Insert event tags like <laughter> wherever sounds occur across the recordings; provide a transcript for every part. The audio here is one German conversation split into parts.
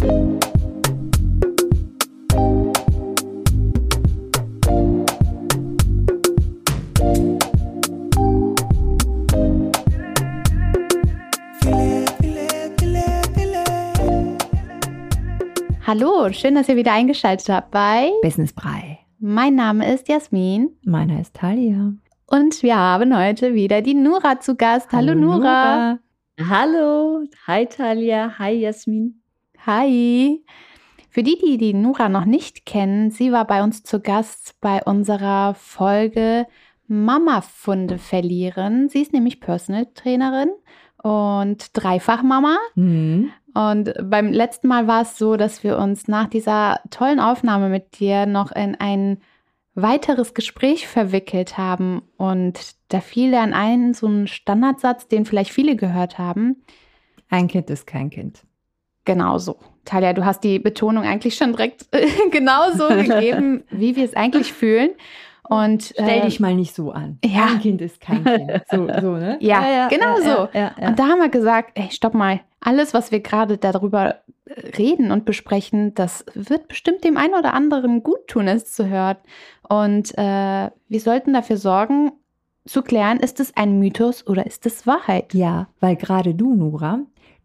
Hallo, schön, dass ihr wieder eingeschaltet habt bei Business Brei. Mein Name ist Jasmin. Meiner ist Talia. Und wir haben heute wieder die Nura zu Gast. Hallo, Hallo Nura. Nura. Hallo. Hi Talia. Hi Jasmin. Hi. Für die, die die Nura noch nicht kennen, sie war bei uns zu Gast bei unserer Folge Mama-Funde verlieren. Sie ist nämlich Personal Trainerin und Dreifachmama. Mhm. Und beim letzten Mal war es so, dass wir uns nach dieser tollen Aufnahme mit dir noch in ein weiteres Gespräch verwickelt haben. Und da fiel dann ein so ein Standardsatz, den vielleicht viele gehört haben. Ein Kind ist kein Kind. Genau so. Talia, du hast die Betonung eigentlich schon direkt <laughs> genauso gegeben, <laughs> wie wir es eigentlich fühlen. Und, Stell äh, dich mal nicht so an. Ja. Ein Kind ist kein Kind. So, <laughs> so ne? Ja, ja, ja genau so. Ja, und da haben wir gesagt, ey, stopp mal. Alles, was wir gerade darüber äh, reden und besprechen, das wird bestimmt dem einen oder anderen gut tun, es zu hören. Und äh, wir sollten dafür sorgen, zu klären, ist es ein Mythos oder ist es Wahrheit? Ja, weil gerade du, Nora,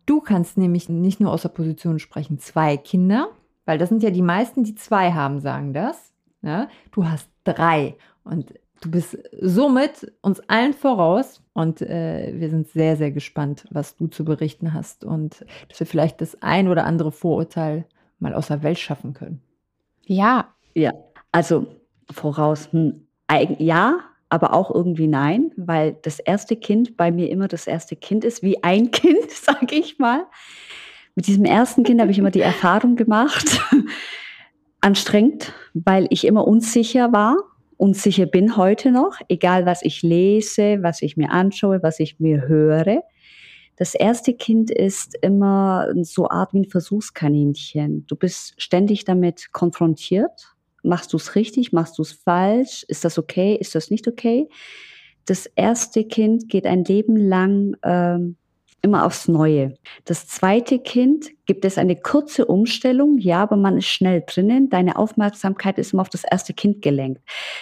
du kannst nämlich nicht nur aus der Position sprechen, zwei Kinder, weil das sind ja die meisten, die zwei haben, sagen das. Ja? Du hast drei. Und du bist somit uns allen voraus. Und äh, wir sind sehr, sehr gespannt, was du zu berichten hast. Und dass wir vielleicht das ein oder andere Vorurteil mal aus der Welt schaffen können. Ja. Ja, also voraus, hm, ja, aber auch irgendwie nein, weil das erste Kind bei mir immer das erste Kind ist, wie ein Kind, <laughs> sage ich mal. Mit diesem ersten Kind habe ich immer die Erfahrung gemacht, <laughs> anstrengend, weil ich immer unsicher war, unsicher bin heute noch, egal was ich lese, was ich mir anschaue, was ich mir höre. Das erste Kind ist immer so Art wie ein Versuchskaninchen. Du bist ständig damit konfrontiert. Machst du es richtig? Machst du es falsch? Ist das okay? Ist das nicht okay? Das erste Kind geht ein Leben lang ähm, immer aufs Neue. Das zweite Kind gibt es eine kurze Umstellung, ja, aber man ist schnell drinnen. Deine Aufmerksamkeit ist immer auf das erste Kind gelenkt.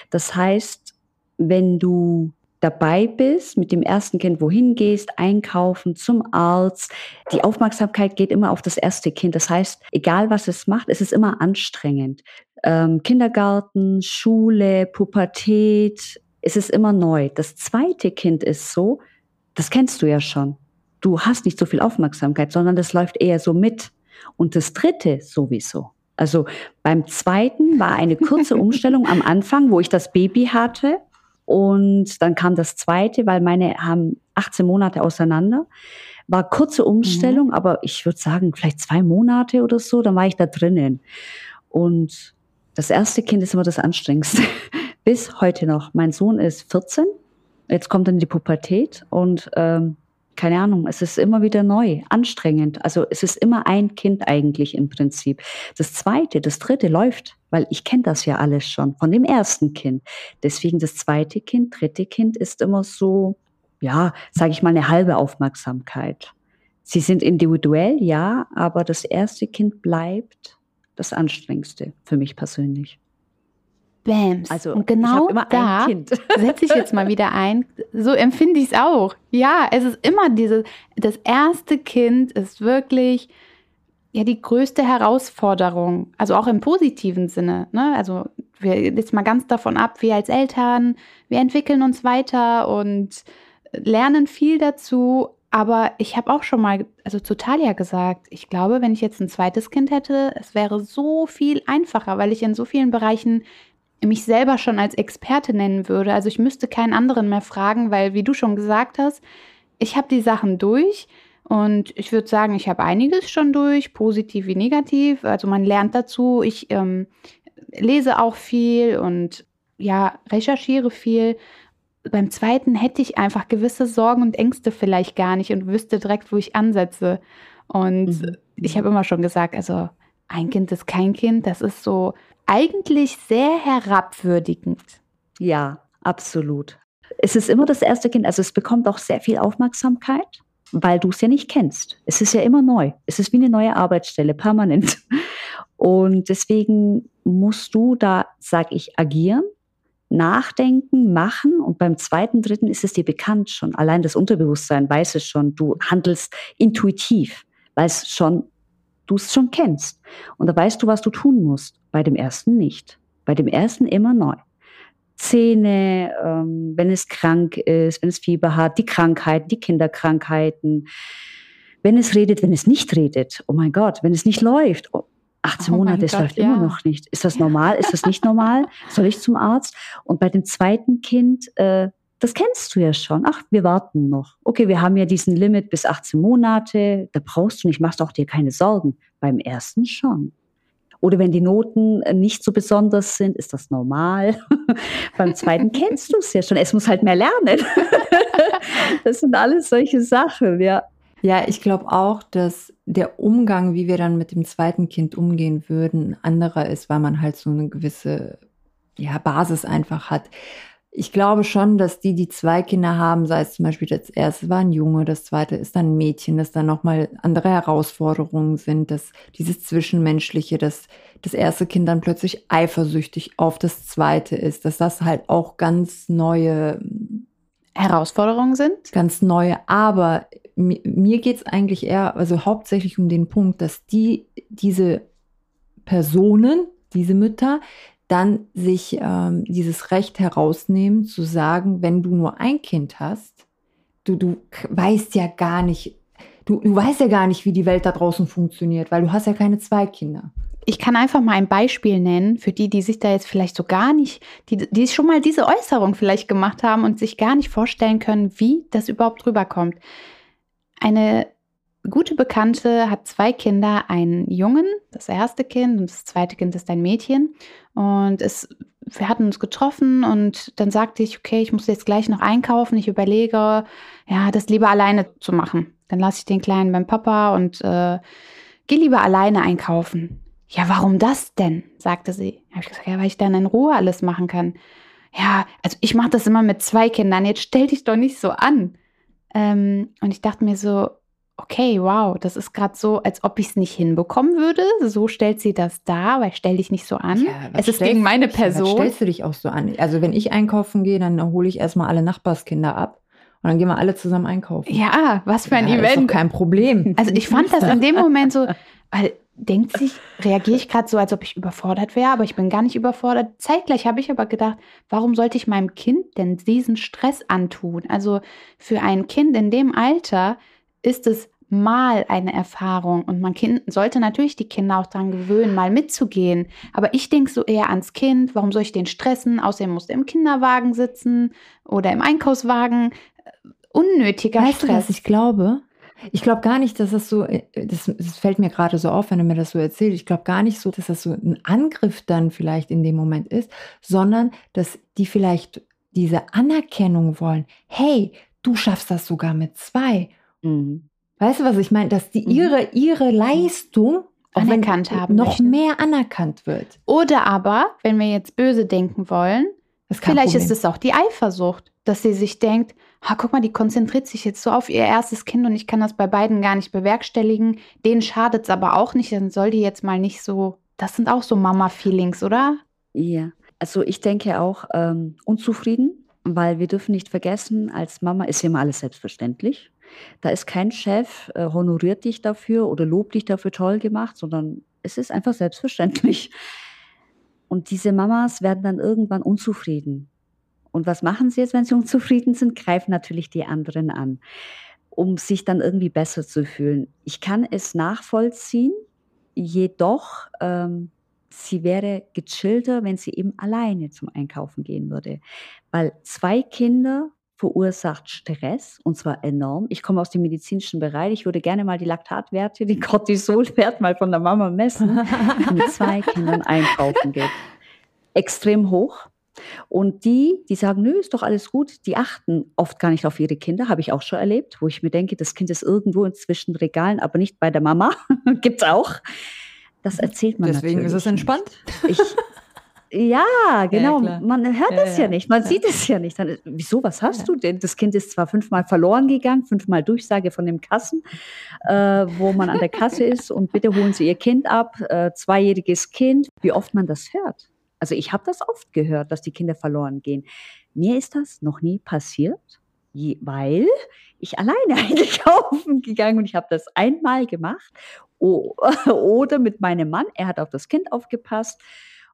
Das heißt, wenn du dabei bist, mit dem ersten Kind wohin gehst, einkaufen, zum Arzt, die Aufmerksamkeit geht immer auf das erste Kind. Das heißt, egal was es macht, es ist immer anstrengend. Ähm, Kindergarten, Schule, Pubertät, es ist immer neu. Das zweite Kind ist so, das kennst du ja schon du hast nicht so viel Aufmerksamkeit, sondern das läuft eher so mit. Und das dritte sowieso. Also beim zweiten war eine kurze <laughs> Umstellung am Anfang, wo ich das Baby hatte. Und dann kam das zweite, weil meine haben 18 Monate auseinander. War kurze Umstellung, mhm. aber ich würde sagen, vielleicht zwei Monate oder so, dann war ich da drinnen. Und das erste Kind ist immer das anstrengendste. <laughs> Bis heute noch. Mein Sohn ist 14. Jetzt kommt dann die Pubertät und ähm, keine Ahnung, es ist immer wieder neu, anstrengend. Also es ist immer ein Kind eigentlich im Prinzip. Das zweite, das dritte läuft, weil ich kenne das ja alles schon von dem ersten Kind. Deswegen das zweite Kind, dritte Kind ist immer so, ja, sage ich mal, eine halbe Aufmerksamkeit. Sie sind individuell, ja, aber das erste Kind bleibt das anstrengendste für mich persönlich. Bams. Also und genau da <laughs> setze ich jetzt mal wieder ein. So empfinde ich es auch. Ja, es ist immer dieses, das erste Kind ist wirklich ja die größte Herausforderung. Also auch im positiven Sinne. Ne? Also wir jetzt mal ganz davon ab, wir als Eltern, wir entwickeln uns weiter und lernen viel dazu. Aber ich habe auch schon mal, also zu Talia gesagt, ich glaube, wenn ich jetzt ein zweites Kind hätte, es wäre so viel einfacher, weil ich in so vielen Bereichen mich selber schon als Experte nennen würde. Also ich müsste keinen anderen mehr fragen, weil, wie du schon gesagt hast, ich habe die Sachen durch und ich würde sagen, ich habe einiges schon durch, positiv wie negativ. Also man lernt dazu. Ich ähm, lese auch viel und ja, recherchiere viel. Beim zweiten hätte ich einfach gewisse Sorgen und Ängste vielleicht gar nicht und wüsste direkt, wo ich ansetze. Und mhm. ich habe immer schon gesagt, also ein Kind ist kein Kind. Das ist so eigentlich sehr herabwürdigend. Ja, absolut. Es ist immer das erste Kind, also es bekommt auch sehr viel Aufmerksamkeit. weil du es ja nicht kennst. Es ist ja immer neu. Es ist wie eine neue Arbeitsstelle, permanent. <laughs> Und deswegen musst du da, sag ich, agieren, nachdenken, machen. Und beim zweiten, dritten ist es dir bekannt schon. Allein das Unterbewusstsein weiß es schon. Du handelst intuitiv, weil es schon, du es schon kennst. Und da weißt du, was du tun musst. Bei dem ersten nicht. Bei dem ersten immer neu. Zähne, ähm, wenn es krank ist, wenn es Fieber hat, die Krankheiten, die Kinderkrankheiten, wenn es redet, wenn es nicht redet, oh mein Gott, wenn es nicht läuft, oh, 18 oh Monate, es läuft ja. immer noch nicht. Ist das normal? Ist das nicht normal? Soll ich zum Arzt? Und bei dem zweiten Kind, äh, das kennst du ja schon. Ach, wir warten noch. Okay, wir haben ja diesen Limit bis 18 Monate. Da brauchst du nicht, machst auch dir keine Sorgen. Beim ersten schon. Oder wenn die Noten äh, nicht so besonders sind, ist das normal. <laughs> Beim zweiten <laughs> kennst du es ja schon. Es muss halt mehr lernen. <laughs> das sind alles solche Sachen, ja. Ja, ich glaube auch, dass der Umgang, wie wir dann mit dem zweiten Kind umgehen würden, anderer ist, weil man halt so eine gewisse ja, Basis einfach hat ich glaube schon, dass die, die zwei Kinder haben, sei es zum Beispiel das erste war ein Junge, das zweite ist dann ein Mädchen, dass da nochmal andere Herausforderungen sind, dass dieses Zwischenmenschliche, dass das erste Kind dann plötzlich eifersüchtig auf das zweite ist, dass das halt auch ganz neue Herausforderungen sind. Ganz neue, aber mir, geht es eigentlich eher, also hauptsächlich um den Punkt, dass die, diese Personen, diese Mütter, dann sich ähm, dieses Recht herausnehmen, zu sagen, wenn du nur ein Kind hast, du, du weißt ja gar nicht, du, du weißt ja gar nicht, wie die Welt da draußen funktioniert, weil du hast ja keine zwei Kinder. Ich kann einfach mal ein Beispiel nennen für die, die sich da jetzt vielleicht so gar nicht, die, die schon mal diese Äußerung vielleicht gemacht haben und sich gar nicht vorstellen können, wie das überhaupt rüberkommt. Eine gute Bekannte hat zwei Kinder, einen Jungen, das erste Kind, und das zweite Kind ist ein Mädchen. Und es, wir hatten uns getroffen und dann sagte ich, okay, ich muss jetzt gleich noch einkaufen. Ich überlege, ja, das lieber alleine zu machen. Dann lasse ich den Kleinen beim Papa und äh, gehe lieber alleine einkaufen. Ja, warum das denn? sagte sie. Habe ich gesagt, ja, weil ich dann in Ruhe alles machen kann. Ja, also ich mache das immer mit zwei Kindern. Jetzt stell dich doch nicht so an. Ähm, und ich dachte mir so, okay, wow, das ist gerade so, als ob ich es nicht hinbekommen würde. So stellt sie das dar, weil stell dich nicht so an. Ja, es ist gegen meine Person. Ja, stellst du dich auch so an? Also wenn ich einkaufen gehe, dann hole ich erstmal alle Nachbarskinder ab. Und dann gehen wir alle zusammen einkaufen. Ja, was für ein ja, Event. Ist doch kein Problem. Also ich fand das in dem Moment so, <laughs> weil denkt sich, reagiere ich gerade so, als ob ich überfordert wäre, aber ich bin gar nicht überfordert. Zeitgleich habe ich aber gedacht, warum sollte ich meinem Kind denn diesen Stress antun? Also für ein Kind in dem Alter ist es mal eine Erfahrung und man kind, sollte natürlich die Kinder auch daran gewöhnen, mal mitzugehen. Aber ich denke so eher ans Kind, warum soll ich den stressen? Außerdem muss er im Kinderwagen sitzen oder im Einkaufswagen. Unnötiger weißt Stress. Du, was ich glaube? Ich glaube gar nicht, dass das so, äh, das, das, fällt mir gerade so auf, wenn du mir das so erzählst. Ich glaube gar nicht so, dass das so ein Angriff dann vielleicht in dem Moment ist, sondern dass die vielleicht diese Anerkennung wollen. Hey, du schaffst das sogar mit zwei. Mhm. Weißt du, was ich meine? Dass die mhm. ihre, ihre Leistung anerkannt haben noch möchten. mehr anerkannt wird. Oder aber, wenn wir jetzt böse denken wollen, vielleicht Problem. ist es auch die Eifersucht, dass sie sich denkt, ha, guck mal, die konzentriert sich jetzt so auf ihr erstes Kind und ich kann das bei beiden gar nicht bewerkstelligen. Denen schadet es aber auch nicht, dann soll die jetzt mal nicht so. Das sind auch so Mama-Feelings, oder? Ja, also ich denke auch ähm, unzufrieden, weil wir dürfen nicht vergessen, als Mama ist immer alles selbstverständlich. Da ist kein Chef, äh, honoriert dich dafür oder lobt dich dafür toll gemacht, sondern es ist einfach selbstverständlich. Und diese Mamas werden dann irgendwann unzufrieden. Und was machen sie jetzt, wenn sie <laughs> unzufrieden sind? Greifen natürlich die anderen an, um sich dann irgendwie besser zu fühlen. Ich kann es nachvollziehen, jedoch ähm, sie wäre gechillter, wenn sie eben alleine zum Einkaufen gehen würde. Weil zwei Kinder verursacht Stress und zwar enorm. Ich komme aus dem medizinischen Bereich. Ich würde gerne mal die Laktatwerte, den <laughs> Cortisolwert mal von der Mama messen, mit zwei <laughs> Kindern einkaufen geht. Extrem hoch. Und die, die sagen, nö, ist doch alles gut, die achten oft gar nicht auf ihre Kinder, habe ich auch schon erlebt, wo ich mir denke, das Kind ist irgendwo inzwischen Regalen, aber nicht bei der Mama. <laughs> Gibt es auch. Das erzählt man Deswegen ist es entspannt. Ich, Ja, genau. Ja, man hört es ja, ja, nicht, man sieht es ja nicht. Dann, wieso, was hast du denn? Das Kind ist zwar fünfmal verloren gegangen, fünfmal Durchsage von dem Kassen, äh, wo man an der Kasse ist und bitte holen Sie Ihr Kind ab, äh, zweijähriges Kind. Wie oft man das hört. Also ich habe das oft gehört, dass die Kinder verloren gehen. Mir ist das noch nie passiert, weil ich alleine <laughs> einkaufen gegangen und ich habe das einmal gemacht. <laughs> oder mit meinem Mann, er hat auf das Kind aufgepasst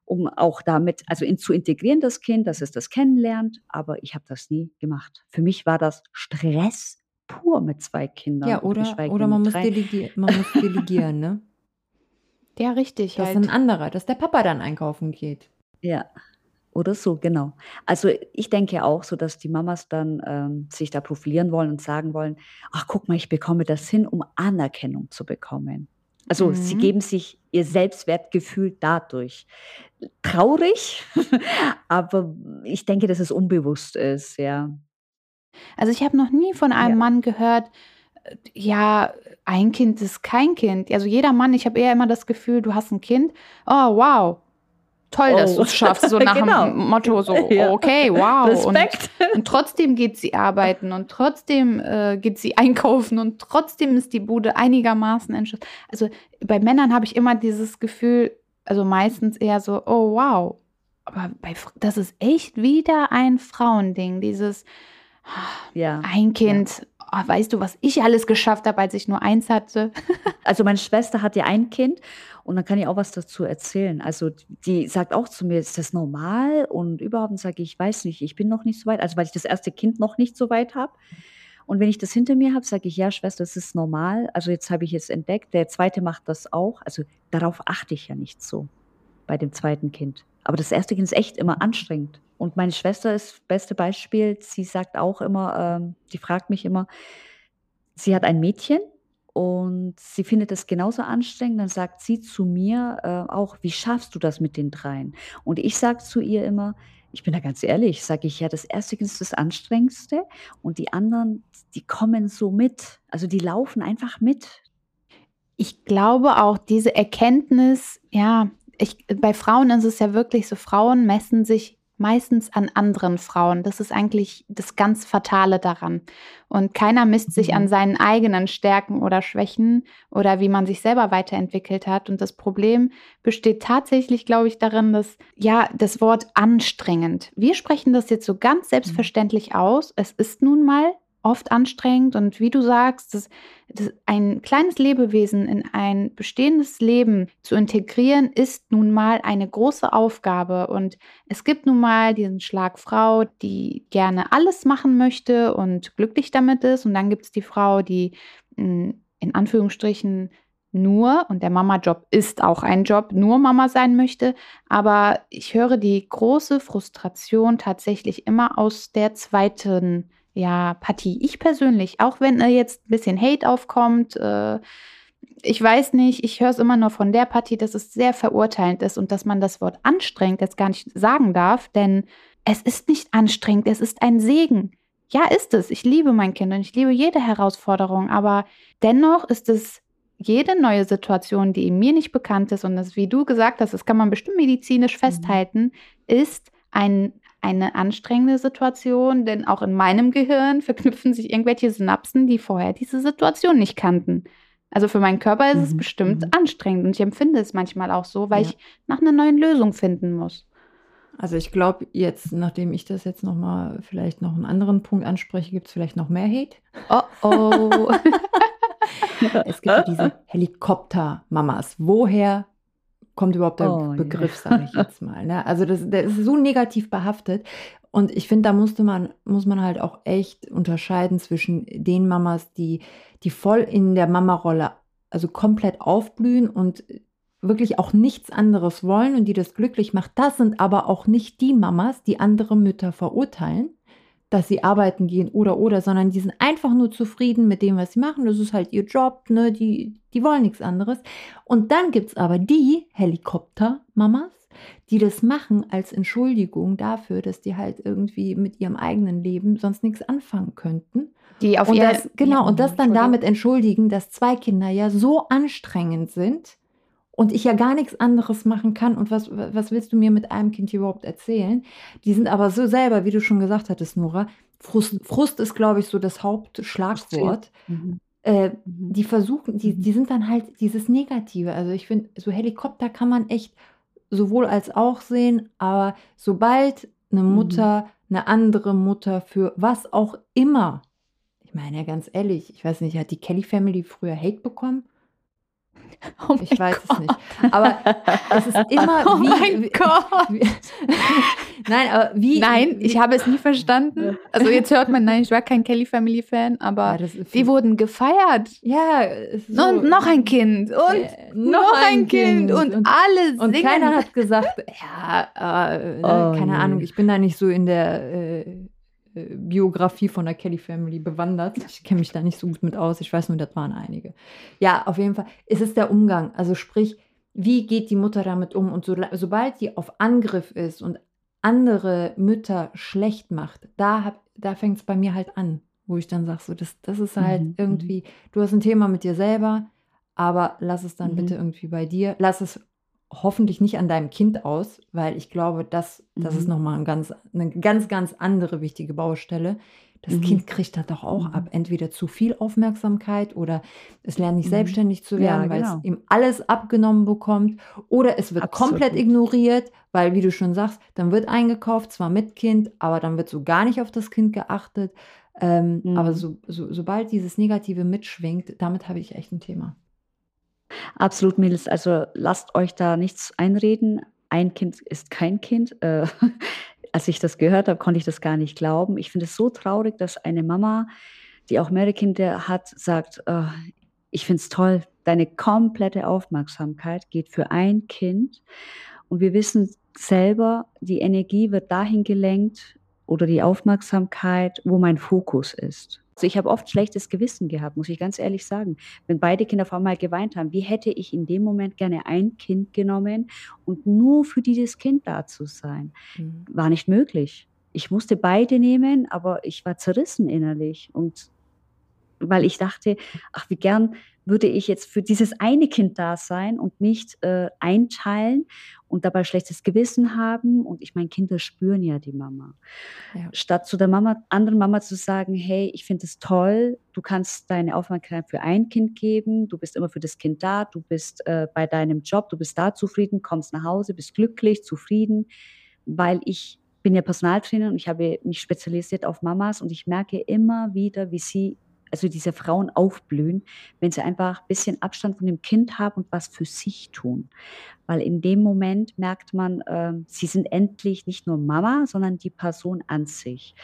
um auch damit, also in, zu integrieren, das Kind, dass es das kennenlernt. Aber ich habe das nie gemacht. Für mich war das Stress pur mit zwei Kindern. Ja, oder, oder man, muss man muss delegieren, ne? <laughs> Ja, richtig. Das halt. ist ein anderer, dass der Papa dann einkaufen geht. Ja, oder so, genau. Also ich denke auch so, dass die Mamas dann ähm, sich da profilieren wollen und sagen wollen, ach guck mal, ich bekomme das hin, um Anerkennung zu bekommen. Also mhm. sie geben sich ihr Selbstwertgefühl dadurch. Traurig, <laughs> aber ich denke, dass es unbewusst ist, ja. Also ich habe noch nie von einem ja. Mann gehört, äh, ja, ein Kind ist kein Kind. Also jeder Mann, ich habe eher immer das Gefühl, du hast ein Kind. Oh, wow, toll, dass du es oh. schaffst, so <laughs> nach genau. dem Motto, so, <laughs> okay, wow. Respekt. Und, <laughs> und, trotzdem geht sie arbeiten und trotzdem äh, geht sie einkaufen und trotzdem ist die Bude einigermaßen entschlossen. Also bei Männern habe ich immer dieses Gefühl, also meistens eher so, oh wow. Aber bei, das ist echt wieder ein Frauending, dieses ja. ein Kind. Ja. Oh, weißt du, was ich alles geschafft habe, als ich nur eins hatte? <laughs> also meine Schwester hat ja ein Kind und dann kann ich auch was dazu erzählen. Also die sagt auch zu mir, ist das normal? Und überhaupt sage ich, ich weiß nicht, ich bin noch nicht so weit. Also weil ich das erste Kind noch nicht so weit habe. Und wenn ich das hinter mir habe, sage ich, ja, Schwester, das ist normal. Also jetzt habe ich es entdeckt. Der zweite macht das auch. Also darauf achte ich ja nicht so bei dem zweiten Kind. Aber das erste Kind ist echt immer anstrengend. Und meine Schwester ist das beste Beispiel. Sie sagt auch immer, ähm, die fragt mich immer, sie hat ein Mädchen und sie findet es genauso anstrengend. Dann sagt sie zu mir äh, auch, wie schaffst du das mit den dreien? Und ich sage zu ihr immer, ich bin da ganz ehrlich, sage ich ja, das erste Kind ist das anstrengendste und die anderen, die kommen so mit. Also die laufen einfach mit. Ich glaube auch, diese Erkenntnis, ja, ich, bei Frauen ist es ja wirklich so, Frauen messen sich meistens an anderen Frauen. Das ist eigentlich das ganz Fatale daran. Und keiner misst sich an mhm. seinen eigenen Stärken oder Schwächen oder wie man sich selber weiterentwickelt hat. Und das Problem besteht tatsächlich, glaube ich, darin, dass ja das Wort anstrengend. Wir sprechen das jetzt so ganz mhm. selbstverständlich aus. Es ist nun mal oft anstrengend. Und wie du sagst, das, das ein kleines Lebewesen in ein bestehendes Leben zu integrieren, ist nun mal eine große Aufgabe. Und es gibt nun mal diesen Schlag Frau, die gerne alles machen möchte und glücklich damit ist. Und dann gibt es die Frau, die hm, in Anführungsstrichen nur, und der Mama-Job ist auch ein Job, nur Mama sein möchte. Aber ich höre die große Frustration tatsächlich immer aus der zweiten ja, Partie. Ich persönlich, auch wenn äh, jetzt ein bisschen Hate aufkommt, äh, ich weiß nicht, ich höre es immer nur von der Partie, dass es sehr verurteilend ist und dass man das Wort anstrengend jetzt gar nicht sagen darf, denn es ist nicht anstrengend, es ist ein Segen. Ja, ist es. Ich liebe mein Kind und ich liebe jede Herausforderung, aber dennoch ist es jede neue Situation, die mir nicht bekannt ist und das, wie du gesagt hast, das kann man bestimmt medizinisch mhm. festhalten, mhm. ist ein, eine anstrengende Situation, denn auch in meinem Gehirn <laughs> verknüpfen sich irgendwelche Synapsen, die vorher diese Situation nicht kannten. Also für meinen Körper ist mhm. es bestimmt mhm. anstrengend und ich empfinde es manchmal auch so, weil ja. ich nach einer neuen Lösung finden muss. Also ich glaube jetzt, nachdem ich das jetzt nochmal vielleicht noch einen anderen Punkt anspreche, gibt es vielleicht noch mehr Hate. Oh oh. <laughs> es gibt ja diese Helikopter-Mamas. Woher kommt überhaupt der oh, Begriff, yeah. sage ich jetzt mal. Ne? Also das, der ist so negativ behaftet. Und ich finde, da musste man, muss man halt auch echt unterscheiden zwischen den Mamas, die, die voll in der Mama-Rolle, also komplett aufblühen und wirklich auch nichts anderes wollen und die das glücklich macht. Das sind aber auch nicht die Mamas, die andere Mütter verurteilen, dass sie arbeiten gehen oder oder, sondern die sind einfach nur zufrieden mit dem, was sie machen. Das ist halt ihr Job, ne? Die, die wollen nichts anderes. Und dann gibt es aber die Helikopter-Mamas, die das machen als Entschuldigung dafür, dass die halt irgendwie mit ihrem eigenen Leben sonst nichts anfangen könnten. Die auf und das, genau, und das dann damit entschuldigen, dass zwei Kinder ja so anstrengend sind und ich ja gar nichts anderes machen kann. Und was, was willst du mir mit einem Kind hier überhaupt erzählen? Die sind aber so selber, wie du schon gesagt hattest, Nora. Frust, Frust ist, glaube ich, so das Hauptschlagwort. Mhm. Äh, mhm. die versuchen, die, die sind dann halt dieses Negative. Also ich finde, so Helikopter kann man echt sowohl als auch sehen, aber sobald eine mhm. Mutter, eine andere Mutter für was auch immer, ich meine ja ganz ehrlich, ich weiß nicht, hat die Kelly Family früher Hate bekommen? Oh ich weiß Gott. es nicht. Aber es ist <laughs> immer oh wie. Mein wie, Gott. Wie, <laughs> nein, aber wie. Nein, ich habe es nie verstanden. Also jetzt hört man, nein, ich war kein Kelly Family Fan, aber ja, die wurden gefeiert. Ja. So. Und noch ein Kind und äh, noch ein Kind, kind. Und, und, alle singen. Und keiner hat gesagt, ja, äh, oh, keine nee. Ahnung, ich bin da nicht so in der. Äh, Biografie von der Kelly Family bewandert. Ich kenne mich da nicht so gut mit aus. Ich weiß nur, das waren einige. Ja, auf jeden Fall. Es ist der Umgang. Also sprich, wie geht die Mutter damit um? Und so, sobald die auf Angriff ist und andere Mütter schlecht macht, da, da fängt es bei mir halt an, wo ich dann sage, so, das, das ist halt mhm. irgendwie, du hast ein Thema mit dir selber, aber lass es dann mhm. bitte irgendwie bei dir. Lass es hoffentlich nicht an deinem Kind aus, weil ich glaube, das, das mhm. ist nochmal ein ganz, eine ganz, ganz andere wichtige Baustelle. Das mhm. Kind kriegt da doch auch mhm. ab, entweder zu viel Aufmerksamkeit oder es lernt nicht mhm. selbstständig zu werden, ja, weil genau. es ihm alles abgenommen bekommt oder es wird Absolut. komplett ignoriert, weil, wie du schon sagst, dann wird eingekauft, zwar mit Kind, aber dann wird so gar nicht auf das Kind geachtet. Ähm, aber mhm. so, so, sobald dieses Negative mitschwingt, damit habe ich echt ein Thema. Absolut, Mädels. Also lasst euch da nichts einreden. Ein Kind ist kein Kind. Äh, <laughs> als ich das gehört habe, konnte ich das gar nicht glauben. Ich finde es so traurig, dass eine Mama, die auch mehrere Kinder hat, sagt, äh, ich finde es toll, deine komplette Aufmerksamkeit geht für ein Kind. Und wir wissen selber, die Energie wird dahin gelenkt oder die Aufmerksamkeit, wo mein Fokus ist. Also ich habe oft schlechtes Gewissen gehabt, muss ich ganz ehrlich sagen. Wenn beide Kinder auf einmal geweint haben, wie hätte ich in dem Moment gerne ein Kind genommen und nur für dieses Kind da zu sein? Mhm. War nicht möglich. Ich musste beide nehmen, aber ich war zerrissen innerlich und weil ich dachte, ach, wie gern würde ich jetzt für dieses eine Kind da sein und nicht äh, einteilen und dabei schlechtes Gewissen haben. Und ich meine, Kinder spüren ja die Mama. Ja. Statt zu der Mama, anderen Mama zu sagen, hey, ich finde es toll, du kannst deine Aufmerksamkeit für ein Kind geben, du bist immer für das Kind da, du bist äh, bei deinem Job, du bist da zufrieden, kommst nach Hause, bist glücklich, zufrieden, weil ich bin ja Personaltrainer und ich habe mich spezialisiert auf Mamas und ich merke immer wieder, wie sie also diese Frauen aufblühen, wenn sie einfach ein bisschen Abstand von dem Kind haben und was für sich tun. Weil in dem Moment merkt man, äh, sie sind endlich nicht nur Mama, sondern die Person an sich.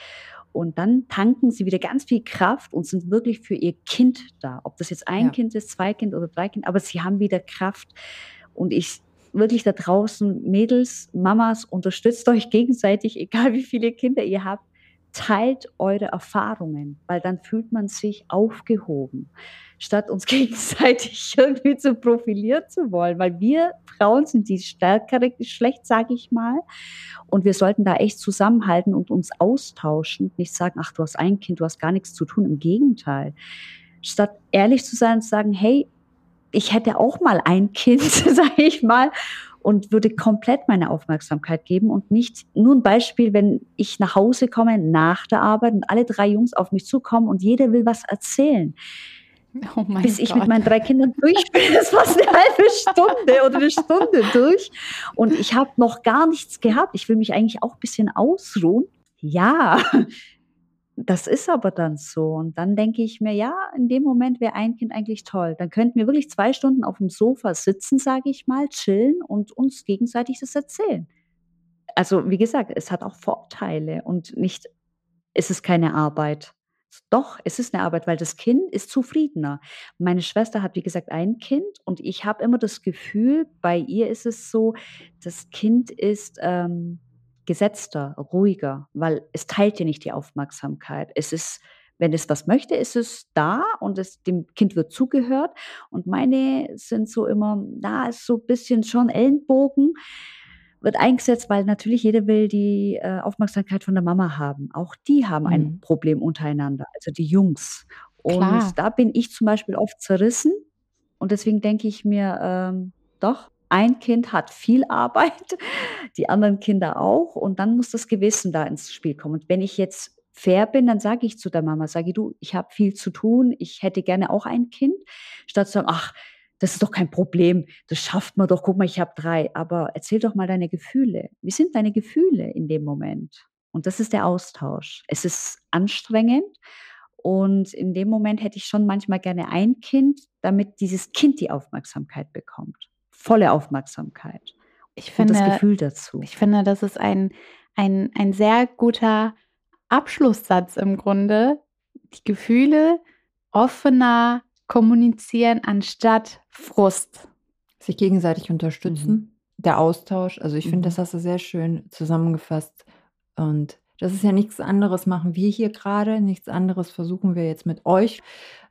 Und dann tanken sie wieder ganz viel Kraft und sind wirklich für ihr Kind da. Ob das jetzt ein ja. Kind ist, zwei Kind oder drei Kind, aber sie haben wieder Kraft. Und ich wirklich da draußen, Mädels, Mamas, unterstützt euch gegenseitig, <laughs> egal wie viele Kinder ihr habt teilt eure Erfahrungen, weil dann fühlt man sich aufgehoben, statt uns <laughs> gegenseitig irgendwie zu profilieren zu wollen, weil wir Frauen sind die stärkere Geschlecht, sage ich mal, und wir sollten da echt zusammenhalten und uns austauschen, nicht sagen, ach, du hast ein Kind, du hast gar nichts zu tun, im Gegenteil. Statt ehrlich zu sein und zu sagen, hey, ich hätte auch mal ein Kind, <laughs> sage ich mal, und würde komplett meine Aufmerksamkeit geben und nicht nur ein Beispiel, wenn ich nach Hause komme nach der Arbeit und alle drei Jungs auf mich zukommen und jeder will was erzählen. Oh Bis ich mit meinen drei Kindern durch bin, das war eine halbe Stunde oder eine Stunde durch. Und ich habe noch gar nichts gehabt. Ich will mich eigentlich auch ein bisschen ausruhen. Ja, das ist aber dann so. Und dann denke ich mir, ja, in dem Moment wäre ein Kind eigentlich toll. Dann könnten wir wirklich zwei Stunden auf dem Sofa sitzen, sage ich mal, chillen und uns gegenseitig das erzählen. Also, wie gesagt, es hat auch Vorteile und nicht, es ist keine Arbeit. Doch, es ist eine Arbeit, weil das Kind ist zufriedener. Meine Schwester hat, wie gesagt, ein Kind und ich habe immer das Gefühl, bei ihr ist es so, das Kind ist ähm, gesetzter, ruhiger, weil es teilt dir nicht die Aufmerksamkeit. Es ist, wenn es was möchte, ist es da und es, dem Kind wird zugehört. Und meine sind so immer, da ist so ein bisschen schon Ellenbogen, wird eingesetzt, weil natürlich jeder will die äh, Aufmerksamkeit von der Mama haben. Auch die haben ein mhm. Problem untereinander, also die Jungs. Und Klar. da bin ich zum Beispiel oft zerrissen. Und deswegen denke ich mir, ähm, doch, ein Kind hat viel Arbeit, <laughs> die anderen Kinder auch. Und dann muss das Gewissen da ins Spiel kommen. Und wenn ich jetzt fair bin, dann sage ich zu der Mama, sage du, ich habe viel zu tun, ich hätte gerne auch ein Kind, statt zu sagen, ach, das ist doch kein Problem, das schafft man doch, guck mal, ich habe drei. Aber erzähl doch mal deine Gefühle. Wie sind deine Gefühle in dem Moment? Und das ist der Austausch. Es ist anstrengend und in dem Moment hätte ich schon manchmal gerne ein Kind, damit dieses Kind die Aufmerksamkeit bekommt. Volle Aufmerksamkeit. Ich finde, und das Gefühl dazu. Ich finde, das ist ein, ein, ein sehr guter Abschlusssatz im Grunde. Die Gefühle offener kommunizieren anstatt Frust. Sich gegenseitig unterstützen. Mhm. Der Austausch. Also ich mhm. finde, das hast du sehr schön zusammengefasst. Und das ist ja nichts anderes, machen wir hier gerade. Nichts anderes versuchen wir jetzt mit euch.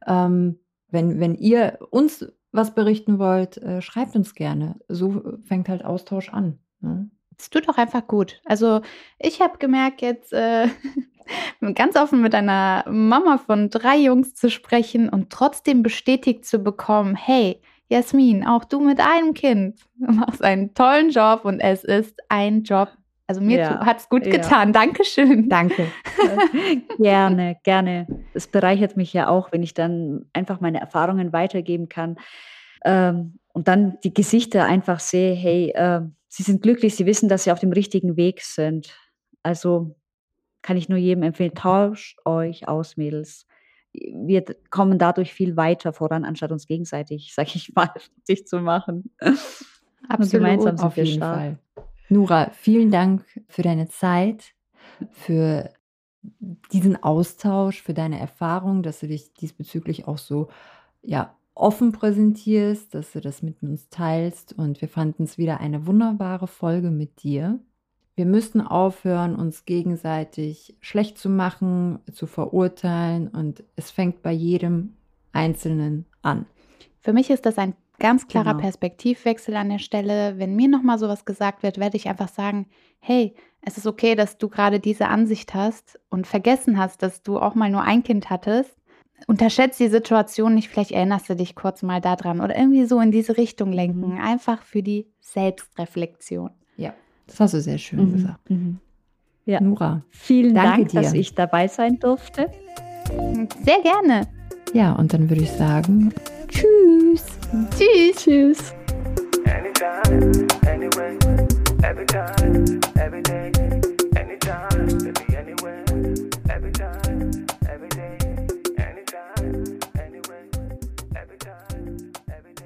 Ähm, wenn, wenn ihr uns was berichten wollt, äh, schreibt uns gerne. So fängt halt Austausch an. Ne? Es tut doch einfach gut. Also ich habe gemerkt jetzt, äh, <laughs> ganz offen mit einer Mama von drei Jungs zu sprechen und trotzdem bestätigt zu bekommen, hey, Jasmin, auch du mit einem Kind machst einen tollen Job und es ist ein Job. Also mir ja, hat es gut getan. Ja. Dankeschön. Danke. <laughs> gerne, gerne. Es bereichert mich ja auch, wenn ich dann einfach meine Erfahrungen weitergeben kann ähm, und dann die Gesichter einfach sehe, hey, äh, sie sind glücklich, sie wissen, dass sie auf dem richtigen Weg sind. Also kann ich nur jedem empfehlen, tauscht euch aus, Mädels. Wir kommen dadurch viel weiter voran, anstatt uns gegenseitig, <laughs> sag ich mal, sich zu machen. Absolut, gemeinsam auf jeden stark. Fall. Nura, vielen Dank für deine Zeit, für diesen Austausch, für deine Erfahrung, dass du dich diesbezüglich auch so ja, offen präsentierst, dass du das mit uns teilst. Und wir fanden es wieder eine wunderbare Folge mit dir. Wir müssen aufhören, uns gegenseitig schlecht zu machen, zu verurteilen und es fängt bei jedem Einzelnen an. Für mich ist das ein ganz klarer genau. Perspektivwechsel an der Stelle. Wenn mir nochmal sowas gesagt wird, werde ich einfach sagen, hey, es ist okay, dass du gerade diese Ansicht hast und vergessen hast, dass du auch mal nur ein Kind hattest. Unterschätzt die Situation nicht, vielleicht erinnerst du dich kurz mal daran oder irgendwie so in diese Richtung lenken. Mhm. Einfach für die Selbstreflexion. Ja. Das hast du sehr schön mhm. gesagt. Mhm. Ja. Nura, vielen Dank, dir. dass ich dabei sein durfte. Sehr gerne. Ja, und dann würde ich sagen, tschüss. Tschüss. Tschüss. Anytime, anyway, every time, every day, anytime, anywhere, every time.